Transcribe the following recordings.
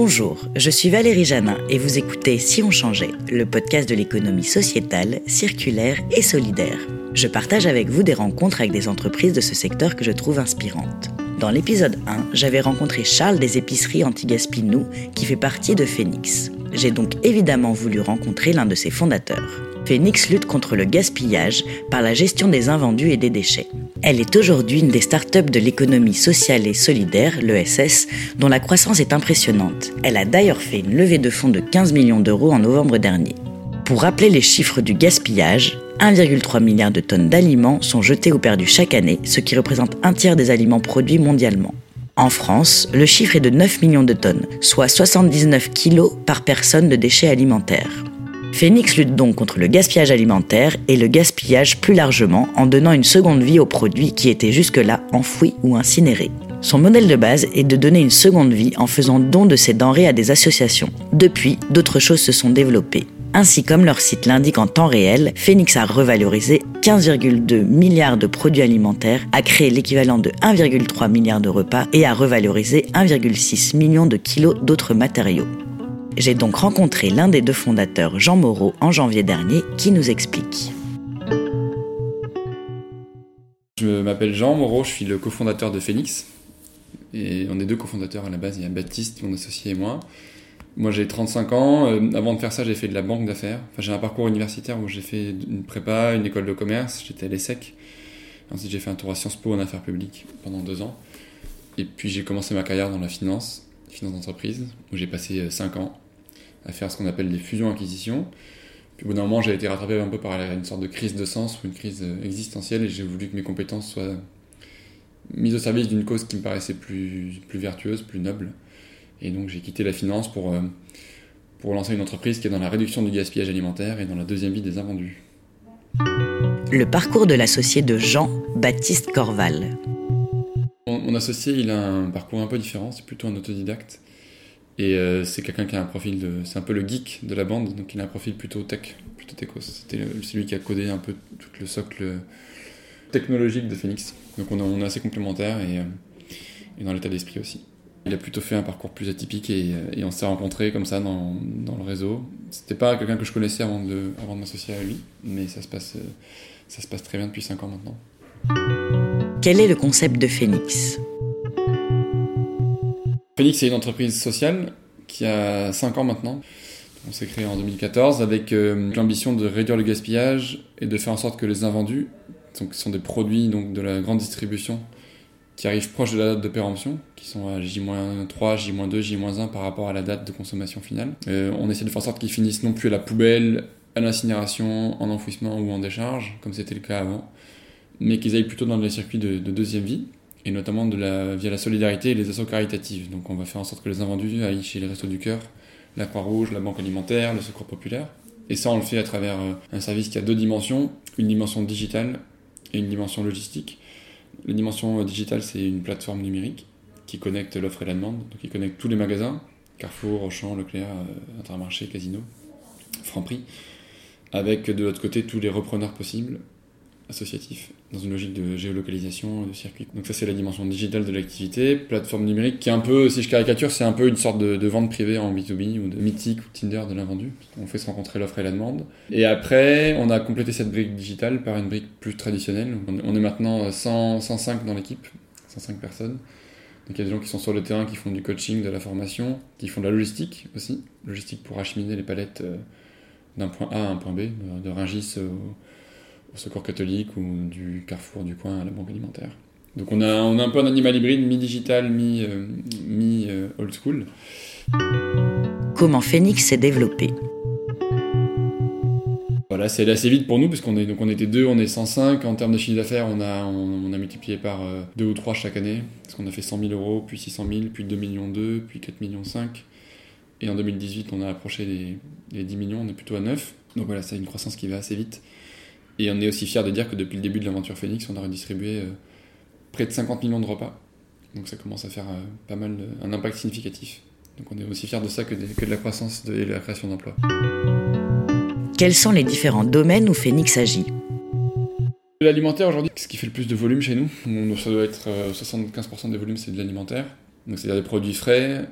Bonjour, je suis Valérie Janin et vous écoutez Si on changeait, le podcast de l'économie sociétale, circulaire et solidaire. Je partage avec vous des rencontres avec des entreprises de ce secteur que je trouve inspirantes. Dans l'épisode 1, j'avais rencontré Charles des épiceries Anti-Gaspinou qui fait partie de Phoenix. J'ai donc évidemment voulu rencontrer l'un de ses fondateurs. Phoenix lutte contre le gaspillage par la gestion des invendus et des déchets. Elle est aujourd'hui une des startups de l'économie sociale et solidaire, l'ESS, dont la croissance est impressionnante. Elle a d'ailleurs fait une levée de fonds de 15 millions d'euros en novembre dernier. Pour rappeler les chiffres du gaspillage, 1,3 milliard de tonnes d'aliments sont jetés ou perdus chaque année, ce qui représente un tiers des aliments produits mondialement. En France, le chiffre est de 9 millions de tonnes, soit 79 kilos par personne de déchets alimentaires. Phoenix lutte donc contre le gaspillage alimentaire et le gaspillage plus largement en donnant une seconde vie aux produits qui étaient jusque-là enfouis ou incinérés. Son modèle de base est de donner une seconde vie en faisant don de ces denrées à des associations. Depuis, d'autres choses se sont développées. Ainsi comme leur site l'indique en temps réel, Phoenix a revalorisé 15,2 milliards de produits alimentaires, a créé l'équivalent de 1,3 milliard de repas et a revalorisé 1,6 million de kilos d'autres matériaux. J'ai donc rencontré l'un des deux fondateurs, Jean Moreau, en janvier dernier, qui nous explique. Je m'appelle Jean Moreau, je suis le cofondateur de Phoenix. Et on est deux cofondateurs à la base, il y a Baptiste, mon associé et moi. Moi j'ai 35 ans, euh, avant de faire ça j'ai fait de la banque d'affaires. Enfin, j'ai un parcours universitaire où j'ai fait une prépa, une école de commerce, j'étais à l'ESSEC. Ensuite j'ai fait un tour à Sciences Po en affaires publiques pendant deux ans. Et puis j'ai commencé ma carrière dans la finance, finance d'entreprise, où j'ai passé 5 ans à faire ce qu'on appelle des fusions-acquisitions. Puis au bout d'un moment, j'ai été rattrapé un peu par une sorte de crise de sens ou une crise euh, existentielle et j'ai voulu que mes compétences soient mises au service d'une cause qui me paraissait plus, plus vertueuse, plus noble. Et donc j'ai quitté la finance pour, euh, pour lancer une entreprise qui est dans la réduction du gaspillage alimentaire et dans la deuxième vie des invendus. Le parcours de l'associé de Jean-Baptiste Corval. mon, associé, il a un parcours un peu différent, c'est plutôt un autodidacte. Et euh, c'est quelqu'un qui a un profil de. C'est un peu le geek de la bande, donc il a un profil plutôt tech, plutôt techos. C'était celui qui a codé un peu tout le socle technologique de Phoenix. Donc on, est assez complémentaires et, euh, et dans l'état d'esprit aussi. Il a plutôt fait un parcours plus atypique et, et on s'est rencontrés comme ça dans, dans le réseau. C'était pas quelqu'un que je connaissais avant de, avant de m'associer à lui, mais ça se, passe, ça se passe très bien depuis 5 ans maintenant. Quel est le concept de Phoenix? Phoenix est une entreprise sociale qui a 5 ans maintenant. On s'est créé en 2014 avec euh, l'ambition de réduire le gaspillage et de faire en sorte que les invendus, donc qui sont des produits donc, de la grande distribution qui arrivent proche de la date de péremption, qui sont à J-3, J-2, J-1 par rapport à la date de consommation finale. Euh, on essaie de faire en sorte qu'ils finissent non plus à la poubelle, à l'incinération, en enfouissement ou en décharge, comme c'était le cas avant, mais qu'ils aillent plutôt dans les circuits de deuxième vie, et notamment via la solidarité et les associations caritatives. Donc on va faire en sorte que les invendus aillent chez les Restos du Cœur, la Croix-Rouge, la Banque Alimentaire, le Secours Populaire. Et ça, on le fait à travers euh, un service qui a deux dimensions, une dimension digitale et une dimension logistique. La dimension euh, digitale, c'est une plateforme numérique qui connecte l'offre et la demande, donc qui connecte tous les magasins, Carrefour, Auchan, Leclerc, euh, Intermarché, Casino, Franprix, avec de l'autre côté tous les repreneurs possibles, associatif, dans une logique de géolocalisation de circuit. Donc ça c'est la dimension digitale de l'activité, plateforme numérique qui est un peu, si je caricature, c'est un peu une sorte de, vente privée en B2B ou de Mythique ou Tinder de l'invendu. On fait se rencontrer l'offre et la demande. Et après, on a complété cette brique digitale par une brique plus traditionnelle. On est maintenant 100, 105 dans l'équipe, 105 personnes. Donc il y a des gens qui sont sur le terrain, qui font du coaching, de la formation, qui font de la logistique aussi. Logistique pour acheminer les palettes euh, d'un point A à un point B, de, Ringis au au Secours catholique ou du Carrefour du coin à la banque alimentaire. Donc on a, on a un peu un animal hybride, mi-digital, mi-old mi, euh, school. Comment Phoenix s'est développé voilà, c'est allé assez vite pour nous, parce qu'on est, donc on était deux, on est 105. En termes de chiffre d'affaires, on a, on, a multiplié par euh, deux ou trois chaque année. Parce qu'on a fait 100 000 euros, puis 600 000, puis 2 millions 2, puis 4 millions 5. Et en 2018, on a approché les, les 10 millions, on est plutôt à 9. Donc voilà, c'est une croissance qui va assez vite. Et on est aussi fier de dire que depuis le début de l'aventure Phoenix, on a redistribué euh, près de 50 millions de repas. Donc ça commence à faire euh, pas mal, un impact significatif. Donc on est aussi fier de ça que de, que de la croissance et de la création d'emplois. Quels sont les différents domaines où Phoenix agit? L'alimentaire aujourd'hui, ce qui fait le plus de volume chez nous, ça doit être 75% euh, des volumes c'est de l'alimentaire. Donc c'est-à-dire des produits frais,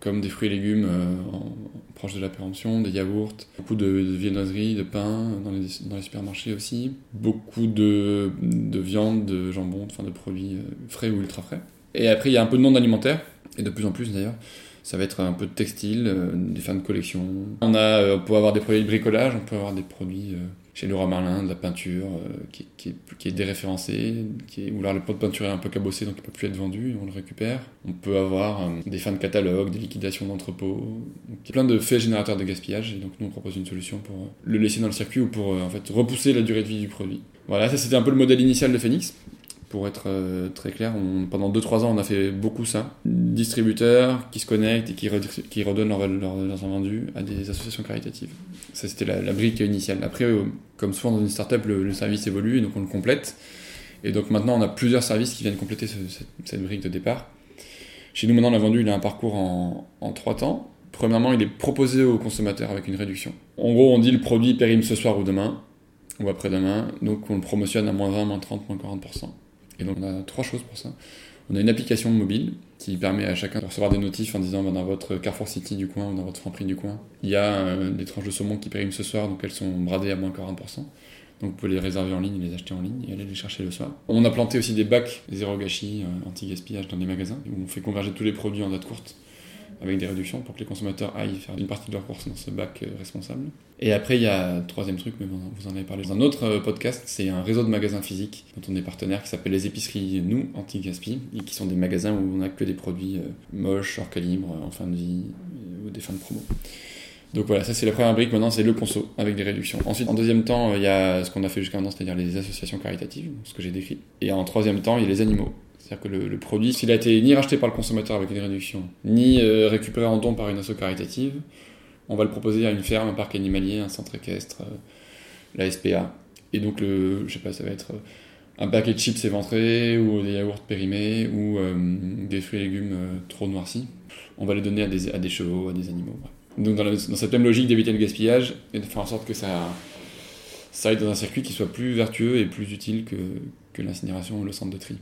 comme des fruits et légumes en, proche de la péremption, des yaourts, beaucoup de, de viennoiseries, de pain dans les, dans les supermarchés aussi, beaucoup de, de viande, de jambon, enfin de produits frais ou ultra frais. Et après, il y a un peu de non alimentaire, et de plus en plus d'ailleurs. Ça va être un peu de textile, des fins de collection. On peut avoir des produits de bricolage, on peut avoir des produits chez Laura Merlin, de la peinture euh, qui, est, déréférencée, qui est, le pot de peinture est un peu cabossé donc il ne peut plus être vendu, on le récupère. On peut avoir euh, des fins de catalogue, des liquidations d'entrepôts, plein de faits générateurs de gaspillage et donc nous on propose une solution pour euh, le laisser dans le circuit ou pour en fait repousser la durée de vie du produit. Voilà, ça c'était un peu le modèle initial de Phoenix pour être euh, très clair. Pendant 2-3 ans, on a fait beaucoup ça. Distributeurs qui se connectent et qui, redonnent leurs leur, leur invendus à des associations caritatives. Ça, c'était la, brique initiale. Après, euh, comme souvent dans une startup, le, le service évolue et donc on le complète. Et donc maintenant, on a plusieurs services qui viennent compléter ce, cette, cette, brique de départ. Chez nous, maintenant, l'invendu, il a un parcours en, en 3 temps. Premièrement, il est proposé aux consommateurs avec une réduction. En gros, on dit le produit périme ce soir ou demain, ou après-demain, donc on le promotionne à moins 20, moins 30, moins 40%. Et donc on a trois choses pour ça. On a une application mobile qui permet à chacun de recevoir des notifs en disant bah, dans votre Carrefour City du coin ou dans votre Franprix du coin, il y a euh, des tranches de saumon qui périment ce soir, donc elles sont bradées à moins 40%. Donc vous pouvez les réserver en ligne, les acheter en ligne et aller les chercher le soir. On a planté aussi des bacs zéro gâchis, euh, anti-gaspillage dans les magasins, où on fait converger tous les produits en date courte avec des réductions pour que les consommateurs aillent faire une partie de leur course dans ce bac euh, responsable. Et après, il y a un troisième truc, mais vous en avez parlé dans un autre euh, podcast, c'est un réseau de magasins physiques dont on est partenaire qui s'appelle les épiceries Nous, anti-gaspi, et qui sont des magasins où on n'a que des produits euh, moches, hors calibre, en fin de vie, ou des fins de promo. Donc voilà, ça c'est la première brique, maintenant c'est le conso, avec des réductions. Ensuite, en deuxième temps, il y a ce qu'on a fait jusqu'à maintenant, c'est-à-dire les associations caritatives, ce que j'ai décrit. Et en troisième temps, il y a les animaux. C'est-à-dire que le, produit, s'il a été ni racheté par le consommateur avec une réduction, ni euh, récupéré en don par une asso caritative, on va le proposer à une ferme, un parc animalier, un centre équestre, euh, la SPA. Et donc, le, je sais pas, ça va être euh, un paquet de chips éventrés, ou des yaourts périmés, ou des fruits et légumes trop noircis. On va les donner à des, chevaux, à des animaux. Donc, dans, cette même logique d'éviter le gaspillage et de faire en sorte que ça, ça aille dans un circuit qui soit plus vertueux et plus utile que l'incinération ou le centre de tri.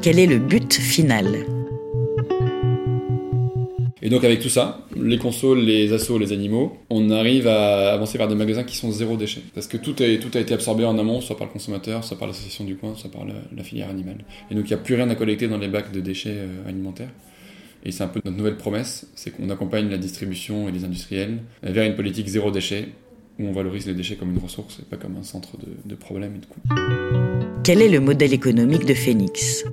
Quel est le but final et donc avec tout ça, les consoles, les assos, les animaux, on arrive à avancer vers des magasins qui sont zéro déchet. Parce que tout a, tout a été absorbé en amont, soit par le consommateur, soit par l'association du coin, soit par la, la filière animale. Et donc il n'y a plus rien à collecter dans les bacs de déchets euh, alimentaires. Et c'est un peu notre nouvelle promesse, c'est qu'on accompagne la distribution et les industriels vers une politique zéro déchet, où on valorise les déchets comme une ressource et pas comme un centre de, de problèmes et de coûts. Quel est le modèle économique de Phoenix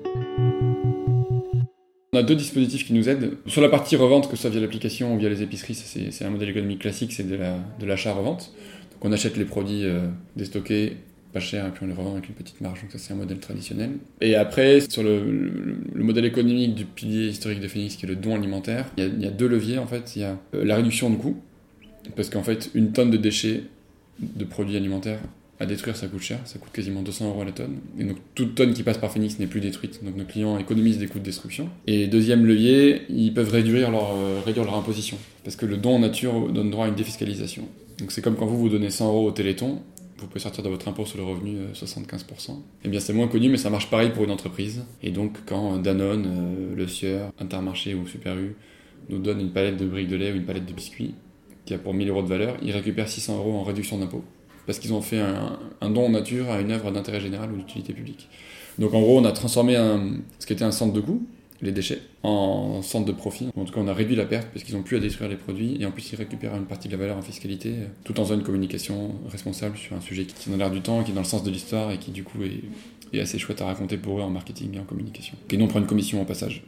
on a deux dispositifs qui nous aident. Sur la partie revente, que ce soit via l'application ou via les épiceries, c'est un modèle économique classique, c'est de l'achat-revente. La, donc on achète les produits euh, déstockés pas cher et puis on les revend avec une petite marge. Donc ça c'est un modèle traditionnel. Et après, sur le, le, le, modèle économique du pilier historique de Phoenix, qui est le don alimentaire, il y a, il y a deux leviers en fait. Il y a euh, la réduction de coûts, parce qu'en fait une tonne de déchets de produits alimentaires à détruire, ça coûte cher, ça coûte quasiment 200 euros la tonne. Et donc toute tonne qui passe par Phoenix n'est plus détruite, donc nos clients économisent des coûts de destruction. Et deuxième levier, ils peuvent réduire leur, euh, imposition, parce que le don en nature donne droit à une défiscalisation. Donc c'est comme quand vous vous donnez 100 euros au Téléthon, vous pouvez sortir de votre impôt sur le revenu 75%. Eh bien c'est moins connu, mais ça marche pareil pour une entreprise. Et donc quand Danone, euh, Le Sieur, Intermarché ou Super U nous donne une palette de briques de lait ou une palette de biscuits qui a pour 1000 euros de valeur, ils récupèrent 600 euros en réduction d'impôt parce qu'ils ont fait un, don en nature à une œuvre d'intérêt général ou d'utilité publique. Donc en gros, on a transformé ce qui était un centre de coût, les déchets, en centre de profit. En tout cas, on a réduit la perte parce qu'ils n'ont plus à détruire les produits et en plus, ils récupèrent une partie de la valeur en fiscalité tout en faisant une communication responsable sur un sujet qui tient l'air du temps, qui est dans le sens de l'histoire et qui du coup est, assez chouette à raconter pour eux en marketing et en communication. Et nous, on prend une commission au passage.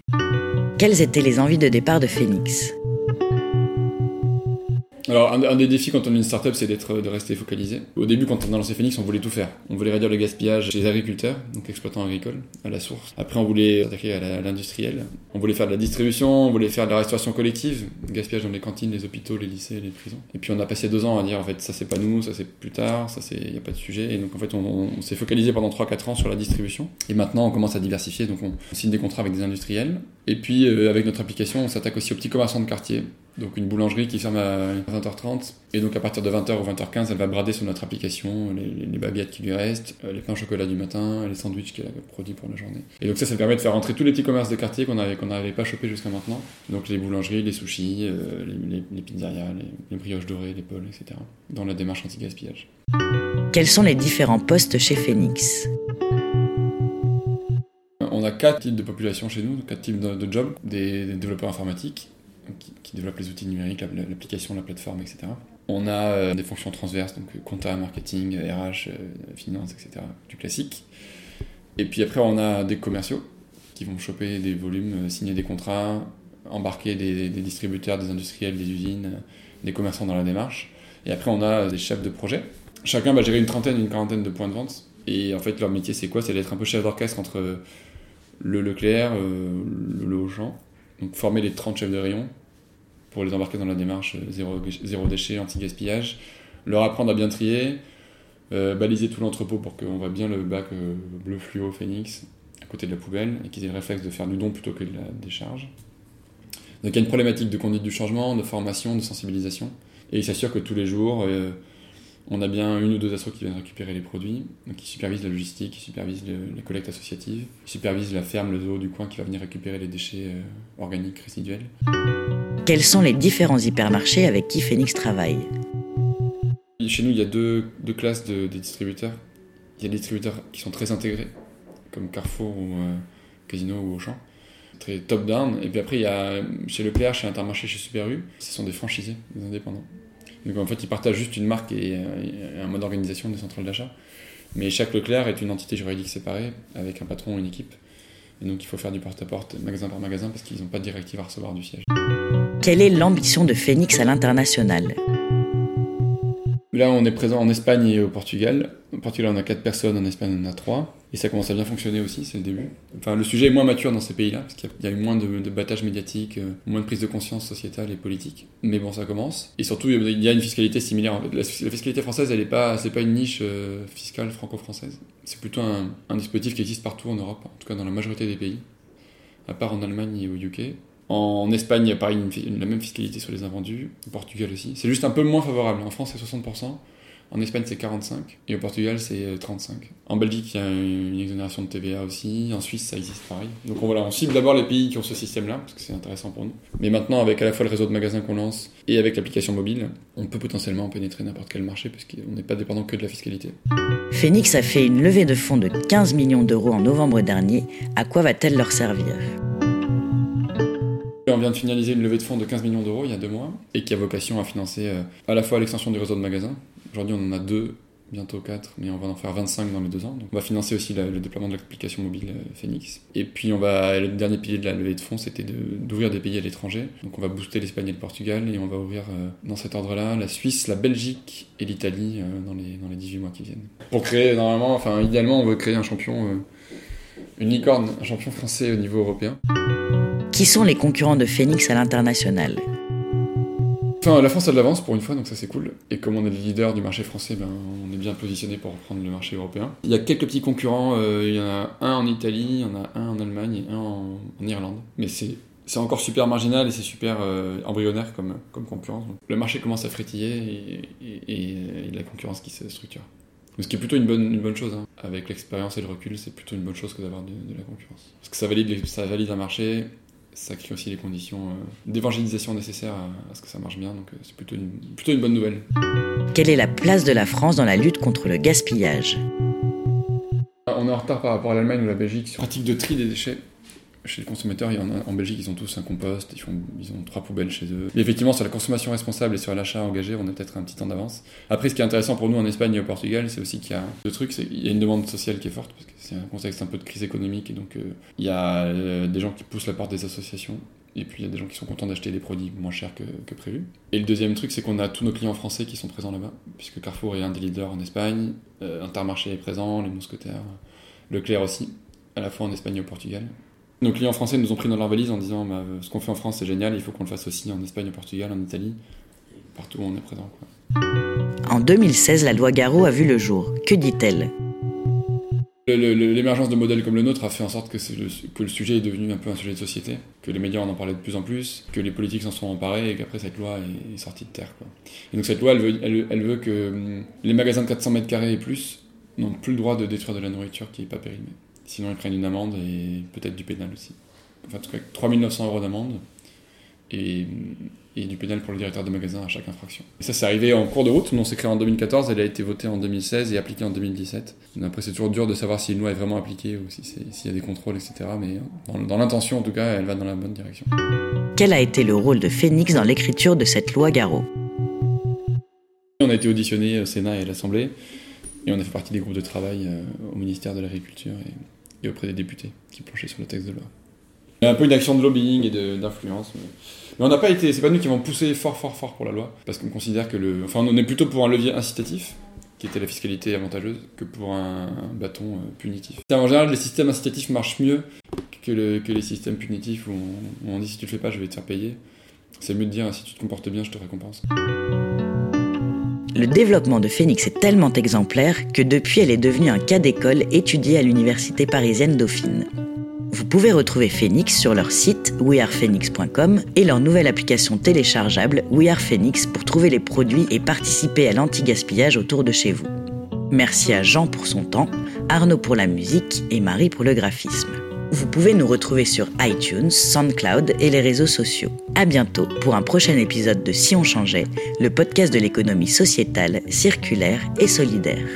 Quelles étaient les envies de départ de Phoenix? Alors, un, des défis quand on est une startup, c'est d'être, de rester focalisé. Au début, quand on a lancé Phoenix, on voulait tout faire. On voulait réduire le gaspillage chez les agriculteurs, donc exploitants agricoles, à la source. Après, on voulait s'attaquer à l'industriel. On voulait faire de la distribution, on voulait faire de la restauration collective, gaspillage dans les cantines, les hôpitaux, les lycées, les prisons. Et puis, on a passé deux ans à dire, en fait, ça c'est pas nous, ça c'est plus tard, ça c'est, y a pas de sujet. Et donc, en fait, on s'est focalisé pendant 3-4 ans sur la distribution. Et maintenant, on commence à diversifier, donc on signe des contrats avec des industriels. Et puis, euh, avec notre application, on s'attaque aussi aux petits commerçants de quartier donc une boulangerie qui ferme à 20h30. Et donc à partir de 20h ou 20h15, elle va brader sur notre application les, baguettes qui lui restent, euh, les pains au chocolat du matin, les sandwichs qu'elle a produits pour la journée. Et donc ça, ça permet de faire rentrer tous les petits commerces de quartier qu'on n'avait qu'on pas chopé jusqu'à maintenant. Donc les boulangeries, les sushis, euh, les, les, pizzerias, les, brioches dorées, les pols, etc. Dans la démarche anti-gaspillage. Quels sont les différents postes chez Phoenix? On a quatre types de population chez nous, quatre types de, jobs. Des, développeurs informatiques qui, développent les outils numériques, l'application, la plateforme, etc. On a euh, des fonctions transverses, donc euh, compta, marketing, RH, euh, finance, etc. Du classique. Et puis après, on a des commerciaux qui vont choper des volumes, signer des contrats, embarquer des, distributeurs, des industriels, des usines, des commerçants dans la démarche. Et après, on a des chefs de projet. Chacun va gérer une trentaine, une quarantaine de points de vente. Et en fait, leur métier, c'est quoi? C'est d'être un peu chef d'orchestre entre le Leclerc, euh, le Auchan. Donc former les 30 chefs de rayon pour les embarquer dans la démarche euh, zéro, zéro déchet, anti-gaspillage. Leur apprendre à bien trier, euh, baliser tout l'entrepôt pour qu'on voit bien le bac bleu fluo Phoenix à côté de la poubelle et qu'ils aient le réflexe de faire du don plutôt que de la décharge. Donc il y a une problématique de conduite du changement, de formation, de sensibilisation. Et il s'assure que tous les jours, on a bien une ou deux assos qui viennent récupérer les produits, qui supervisent la logistique, qui supervisent les collectes associatives, qui supervisent la ferme, le zoo du coin qui va venir récupérer les déchets euh, organiques résiduels. Quels sont les différents hypermarchés avec qui Phoenix travaille? Chez nous, il y a deux, classes de, distributeurs. Il y a des distributeurs qui sont très intégrés, comme Carrefour ou euh, Casino ou Auchan très top-down. Et puis après, il y a chez Leclerc, chez Intermarché, chez Super U, ce sont des franchisés, des indépendants. Donc en fait, ils partagent juste une marque et, un mode d'organisation des centrales d'achat. Mais chaque Leclerc est une entité juridique séparée, avec un patron ou une équipe. Et donc il faut faire du porte-à-porte, magasin par magasin, parce qu'ils n'ont pas de directive à recevoir du siège. Quelle est l'ambition de Phoenix à l'international? Là, on est présent en Espagne et au Portugal. Au Portugal, on a 4 personnes, en Espagne, on en a 3. Et ça commence à bien fonctionner aussi, c'est le début. Enfin, le sujet est moins mature dans ces pays-là, parce qu'il y a eu moins de, de battage médiatique, euh, moins de prise de conscience sociétale et politique. Mais bon, ça commence. Et surtout, il y a une fiscalité similaire. La, fiscalité française, elle n'est pas, c'est pas une niche euh, fiscale franco-française. C'est plutôt un, un dispositif qui existe partout en Europe, en tout cas dans la majorité des pays, à part en Allemagne et au UK. En Espagne, il y a pareil la même fiscalité sur les invendus. Au Portugal aussi. C'est juste un peu moins favorable. En France, c'est 60%. En Espagne, c'est 45. Et au Portugal, c'est 35. Euh, en Belgique, il y a une exonération de TVA aussi. En Suisse, ça existe pareil. Donc voilà, on cible d'abord les pays qui ont ce système-là, parce que c'est intéressant pour nous. Mais maintenant, avec à la fois le réseau de magasins qu'on lance et avec l'application mobile, on peut potentiellement pénétrer n'importe quel marché, parce qu'on n'est pas dépendant que de la fiscalité. Phoenix a fait une levée de fonds de 15 millions d'euros en novembre dernier. À quoi va-t-elle leur servir? On vient de finaliser une levée de fonds de 15 millions d'euros il y a deux mois et qui a vocation à financer euh, à la fois l'extension du réseau de magasins. Aujourd'hui, on en a deux, bientôt quatre, mais on va en faire 25 dans les deux ans. Donc, on va financer aussi le déploiement de l'application mobile euh, Phoenix. Et puis, on va, le dernier pilier de la levée de fonds, c'était d'ouvrir des pays à l'étranger. Donc, on va booster l'Espagne et le Portugal et on va ouvrir euh, dans cet ordre-là la Suisse, la Belgique et l'Italie dans, les, dans les 18 mois qui viennent. Pour créer, normalement, enfin, idéalement, on veut créer un champion, une licorne, un champion français au niveau européen. Qui sont les concurrents de Phoenix à l'international? La France a de l'avance pour une fois, donc ça c'est cool. Et comme on est le leader du marché français, ben, on est bien positionné pour reprendre le marché européen. Il y a quelques petits concurrents, euh, il y en a un en Italie, il y en a un en Allemagne et un en, Irlande. Mais c'est encore super marginal et c'est super euh, embryonnaire comme, comme concurrence. le marché commence à frétiller et, la concurrence qui se structure. Ce qui est plutôt une bonne, une bonne chose. Hein. Avec l'expérience et le recul, c'est plutôt une bonne chose que d'avoir de, de, la concurrence. Parce que ça valide, ça valide un marché, ça crée aussi les conditions euh, d'évangélisation nécessaires à, ce que ça marche bien, donc euh, c'est plutôt une, plutôt une bonne nouvelle. Quelle est la place de la France dans la lutte contre le gaspillage? On est en retard par rapport à l'Allemagne ou la Belgique sur la pratique de tri des déchets chez les consommateurs, il y en, a, en Belgique, ils ont tous un compost, ils, ont trois poubelles chez eux. Mais effectivement, sur la consommation responsable et sur l'achat engagé, on a peut-être un petit temps d'avance. Après, ce qui est intéressant pour nous en Espagne et au Portugal, c'est aussi qu'il y a deux trucs, c'est qu'il y a une demande sociale qui est forte, parce que c'est un contexte un peu de crise économique, et donc euh, il y a euh, des gens qui poussent la porte des associations, et puis il y a des gens qui sont contents d'acheter des produits moins chers que, que, prévu. Et le deuxième truc, c'est qu'on a tous nos clients français qui sont présents là-bas, puisque Carrefour est un des leaders en Espagne, euh, Intermarché est présent, les mousquetaires, Leclerc aussi, à la fois en Espagne et au Portugal. Nos clients français nous ont pris dans leur valise en disant bah, ce qu'on fait en France c'est génial, il faut qu'on le fasse aussi en Espagne, au Portugal, en Italie, partout où on est présent. En 2016, la loi Garot a vu le jour. Que dit-elle? L'émergence de modèles comme le nôtre a fait en sorte que, le, que le sujet est devenu un peu un sujet de société, que les médias en ont parlé de plus en plus, que les politiques s'en sont emparés et qu'après cette loi est, sortie de terre. Quoi. Et donc cette loi, elle veut, elle, veut que hum, les magasins de 400 mètres carrés et plus n'ont plus le droit de détruire de la nourriture qui n'est pas périmée. Sinon, ils prennent une amende et peut-être du pénal aussi. Enfin, en tout cas, 3900 euros d'amende et, et, du pénal pour le directeur de magasin à chaque infraction. Et ça, c'est arrivé en cours de route. Non, c'est créé en 2014, elle a été votée en 2016 et appliquée en 2017. Après, c'est toujours dur de savoir si une loi est vraiment appliquée ou s'il y a des contrôles, etc. Mais dans, dans l'intention, en tout cas, elle va dans la bonne direction. Quel a été le rôle de Phoenix dans l'écriture de cette loi Garot? On a été auditionné au Sénat et à l'Assemblée. Et on a fait partie des groupes de travail euh, au ministère de l'Agriculture et, auprès des députés qui planchaient sur le texte de loi. Il y a un peu une action de lobbying et d'influence. Mais, on n'a pas été, c'est pas nous qui avons poussé fort, fort, fort pour la loi, parce qu'on considère que le, enfin, on est plutôt pour un levier incitatif, qui était la fiscalité avantageuse, que pour un, bâton euh, punitif. En général, les systèmes incitatifs marchent mieux que, les systèmes punitifs où on, où on dit si tu le fais pas, je vais te faire payer. C'est mieux de dire si tu te comportes bien, je te récompense. Le développement de Phoenix est tellement exemplaire que depuis elle est devenue un cas d'école étudié à l'université parisienne Dauphine. Vous pouvez retrouver Phoenix sur leur site wearephoenix.com et leur nouvelle application téléchargeable WeArePhoenix pour trouver les produits et participer à l'anti-gaspillage autour de chez vous. Merci à Jean pour son temps, Arnaud pour la musique et Marie pour le graphisme. Vous pouvez nous retrouver sur iTunes, SoundCloud et les réseaux sociaux. À bientôt pour un prochain épisode de Si on changeait, le podcast de l'économie sociétale, circulaire et solidaire.